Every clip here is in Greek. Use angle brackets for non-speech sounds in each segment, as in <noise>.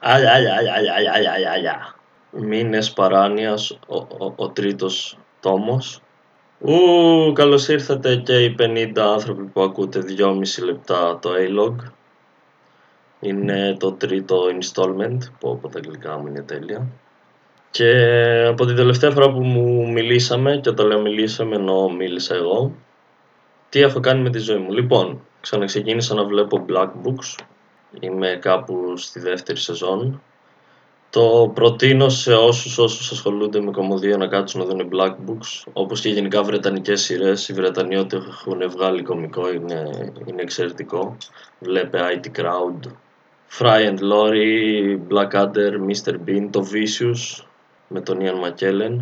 Αλια, αλια, αλια, αλια, αλια, αλια, αλια. Μήνες παράνοιας, ο, ο, ο τρίτος τόμος. Ου, καλώς ήρθατε και οι 50 άνθρωποι που ακούτε 2,5 λεπτά το A-Log. Είναι το τρίτο installment, που από τα αγγλικά μου είναι τέλεια. Και από την τελευταία φορά που μου μιλήσαμε, και όταν λέω μιλήσαμε εννοώ μίλησα εγώ, τι έχω κάνει με τη ζωή μου; Λοιπόν, ξαναξεκίνησα να βλέπω Black Books, είμαι κάπου στη δεύτερη σεζόν. Το προτείνω σε όσους, όσους ασχολούνται με κομμωδία να κάτσουν να δουν Black Books, όπως και γενικά βρετανικές σειρές. Οι Βρετανοί ό,τι έχουν βγάλει κομικό είναι, είναι εξαιρετικό. Βλέπε IT Crowd, Fry and Laurie, Blackadder, Mr. Bean, το Vicious με τον Ian McKellen.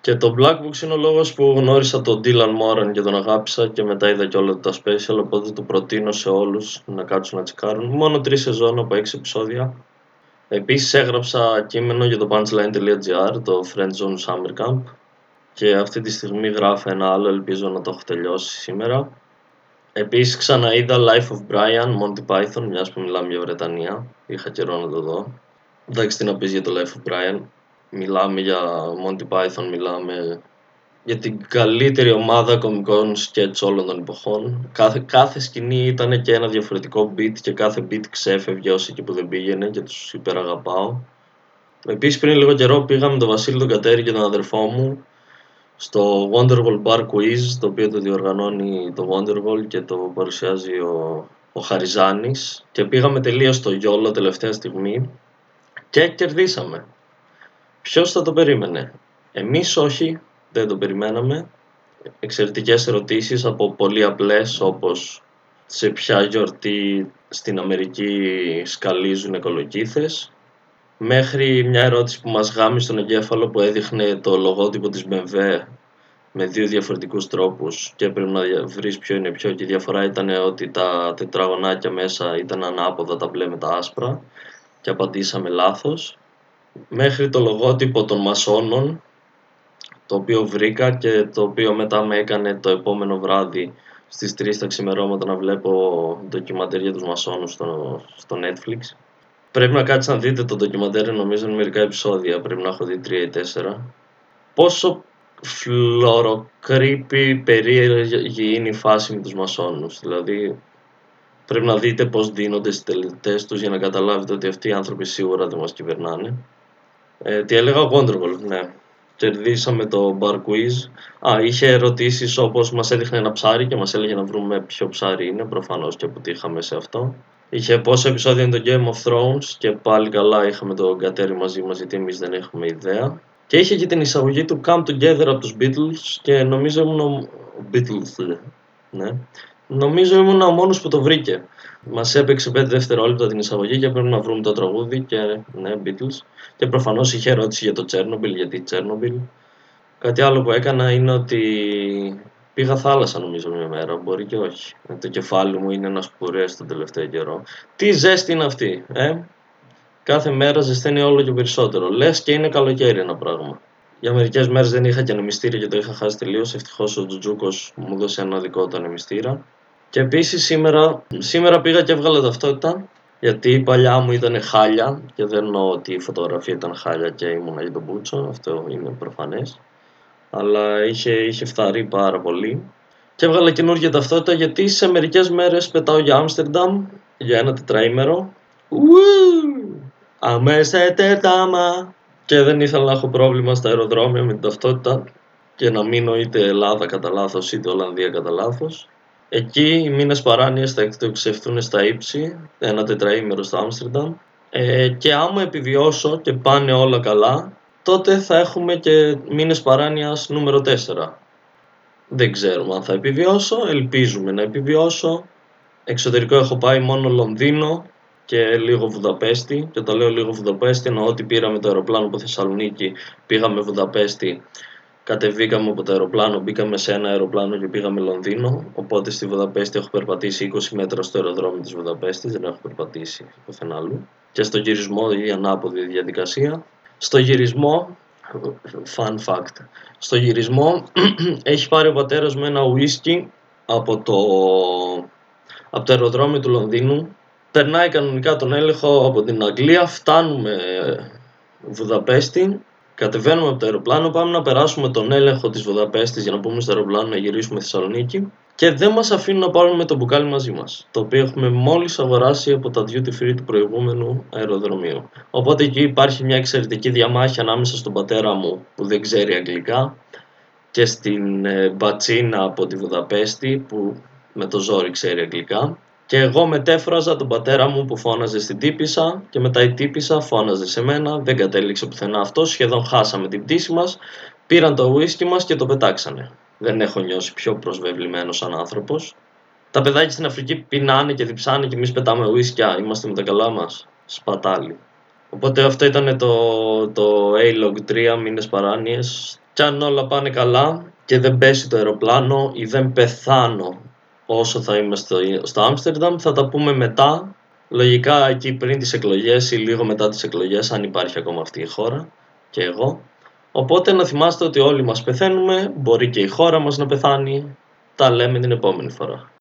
Και το Black Books είναι ο λόγος που γνώρισα τον Dylan Moran και τον αγάπησα και μετά είδα και όλα τα special, οπότε το προτείνω σε όλους να κάτσουν να τσικάρουν. Μόνο τρεις σεζόν από έξι επεισόδια. Επίσης έγραψα κείμενο για το punchline.gr, το Friend Zone Summer Camp και αυτή τη στιγμή γράφω ένα άλλο, ελπίζω να το έχω τελειώσει σήμερα. Επίσης ξαναείδα Life of Brian, Monty Python, μιας που μιλάμε για Βρετανία. Είχα καιρό να το δω. Εντάξει, τι να πεις για το Life of Brian. Μιλάμε για Monty Python, μιλάμε για την καλύτερη ομάδα κομικών σκέτς όλων των εποχών. Κάθε, κάθε σκηνή ήταν και ένα διαφορετικό beat και κάθε beat ξέφευγε όσο και που δεν πήγαινε και τους υπεραγαπάω. Επίσης πριν λίγο καιρό πήγα με τον Βασίλη τον Κατέρη και τον αδερφό μου στο Wonderwall Bar Quiz, το οποίο το διοργανώνει το Wonderwall και το παρουσιάζει ο, ο Χαριζάνης και πήγαμε τελείως στο γιόλο τελευταία στιγμή και κερδίσαμε. Ποιος θα το περίμενε; Εμείς όχι, δεν το περιμέναμε. Εξαιρετικές ερωτήσεις από πολύ απλές όπως σε ποια γιορτή στην Αμερική σκαλίζουν κολοκύθες μέχρι μια ερώτηση που μας γάμει στον εγκέφαλο που έδειχνε το λογότυπο της BMW με δύο διαφορετικούς τρόπους και πρέπει να βρεις ποιο είναι ποιο και η διαφορά ήταν ότι τα τετραγωνάκια μέσα ήταν ανάποδα τα μπλε με τα άσπρα και απαντήσαμε λάθος μέχρι το λογότυπο των μασόνων το οποίο βρήκα και το οποίο μετά με έκανε το επόμενο βράδυ στις 3 τα ξημερώματα να βλέπω ντοκιμαντέρ για τους μασόνους στο, στο Netflix. Πρέπει να κάτσεις να δείτε το ντοκιμαντέρ, νομίζω είναι μερικά επεισόδια, πρέπει να έχω δει 3 ή 4. Πόσο φλωροκρύπη περίεργη είναι η φάση με τους μασόνους, δηλαδή πρέπει να δείτε πώς δίνονται στις τελετές τους για να καταλάβετε ότι αυτοί οι άνθρωποι σίγουρα δεν μας κυβερνάνε. Ε, τι έλεγα, Wonderwall, ναι κερδίσαμε το bar quiz. Α, είχε ερωτήσεις όπως μας έδειχνε ένα ψάρι και μας έλεγε να βρούμε ποιο ψάρι είναι, προφανώς και αποτύχαμε σε αυτό. Είχε πόσα επεισόδια είναι το Game of Thrones και πάλι καλά είχαμε τον Κατέρι μαζί μας γιατί εμείς δεν έχουμε ιδέα. Και είχε και την εισαγωγή του Come Together από τους Beatles και νομίζω ήμουν ο... Beatles, ναι. Νομίζω ήμουν ο μόνος που το βρήκε. Μας έπαιξε 5 δευτερόλεπτα την εισαγωγή και πρέπει να βρούμε το τραγούδι και ναι, Beatles. Και προφανώς είχε ερώτηση για το Τσέρνομπιλ, γιατί Τσέρνομπιλ. Κάτι άλλο που έκανα είναι ότι πήγα θάλασσα νομίζω μια μέρα, μπορεί και όχι. Το κεφάλι μου είναι ένας σπουρέ τον τελευταίο καιρό. Τι ζέστη είναι αυτή, ε! Κάθε μέρα ζεσταίνει όλο και περισσότερο. Λες και είναι καλοκαίρι ένα πράγμα. Για μερικές μέρες δεν είχα και ανεμιστήρα και το είχα χάσει τελείως. Ευτυχώς ο Τζουτζούκος μου δώσε ένα δικό του ανεμιστήρα. Και επίσης σήμερα, σήμερα πήγα και έβγαλα ταυτότητα γιατί η παλιά μου ήταν χάλια και δεν εννοώ ότι η φωτογραφία ήταν χάλια και ήμουν για τον Μπούτσο, αυτό είναι προφανές. Αλλά είχε, είχε φθαρεί πάρα πολύ. Και έβγαλα καινούργια ταυτότητα γιατί σε μερικές μέρες πετάω για Άμστερνταμ για ένα τετραήμερο. Αμέσαι Και δεν ήθελα να έχω πρόβλημα στα αεροδρόμια με την ταυτότητα και να μείνω είτε Ελλάδα κατά λάθος είτε Ολλανδία κατά λάθος. Εκεί οι μήνες παράνοιες θα εκτοξευτούν στα ύψη, ένα τετραήμερο στο Άμστερνταμ ε, και άμα επιβιώσω και πάνε όλα καλά, τότε θα έχουμε και μήνες παράνοιας νούμερο 4. Δεν ξέρουμε αν θα επιβιώσω, ελπίζουμε να επιβιώσω. Εξωτερικό έχω πάει μόνο Λονδίνο και λίγο Βουδαπέστη και το λέω λίγο Βουδαπέστη εννοώ ότι πήραμε το αεροπλάνο από Θεσσαλονίκη, πήγαμε Βουδαπέστη Κατεβήκαμε από το αεροπλάνο, μπήκαμε σε ένα αεροπλάνο και πήγαμε Λονδίνο. Οπότε στη Βουδαπέστη έχω περπατήσει 20 μέτρα στο αεροδρόμιο της Βουδαπέστης, δεν έχω περπατήσει πουθενά αλλού. Και στο γυρισμό η ανάποδη διαδικασία. Στο γυρισμό, fun fact, στο γυρισμό <clears throat> έχει πάρει ο πατέρας μου ένα ουίσκι από το, από το αεροδρόμιο του Λονδίνου περνάει κανονικά τον έλεγχο από την Αγγλία, φτάνουμε Βουδαπέστη, κατεβαίνουμε από το αεροπλάνο, πάμε να περάσουμε τον έλεγχο της Βουδαπέστης για να πούμε στο αεροπλάνο να γυρίσουμε Θεσσαλονίκη και δεν μας αφήνουν να πάρουμε το μπουκάλι μαζί μας, το οποίο έχουμε μόλις αγοράσει από τα duty free του προηγούμενου αεροδρομίου. Οπότε εκεί υπάρχει μια εξαιρετική διαμάχη ανάμεσα στον πατέρα μου που δεν ξέρει αγγλικά και στην ε, Μπατσίνα από τη Βουδαπέστη που με το ζόρι ξέρει αγγλικά και εγώ μετέφραζα τον πατέρα μου που φώναζε στην τύπησα και μετά η τύπησα φώναζε σε μένα, δεν κατέληξε πουθενά αυτό, σχεδόν χάσαμε την πτήση μας, πήραν το ουίσκι μας και το πετάξανε. Δεν έχω νιώσει πιο προσβεβλημένος σαν άνθρωπος. Τα παιδάκια στην Αφρική πεινάνε και διψάνε και εμείς πετάμε ουίσκια, είμαστε με τα καλά μας. Σπατάλι. Οπότε αυτό ήταν το, το A-Log 3 μήνες παράνοιες. Κι αν όλα πάνε καλά και δεν πέσει το αεροπλάνο ή δεν πεθάνω όσο θα είμαι στο, Άμστερνταμ. Θα τα πούμε μετά. Λογικά εκεί πριν τις εκλογές ή λίγο μετά τις εκλογές, αν υπάρχει ακόμα αυτή η χώρα και εγώ. Οπότε να θυμάστε ότι όλοι μας πεθαίνουμε, μπορεί και η χώρα μας να πεθάνει. Τα λέμε την επόμενη φορά.